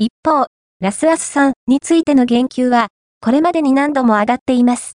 一方、ラスアスさんについての言及は、これまでに何度も上がっています。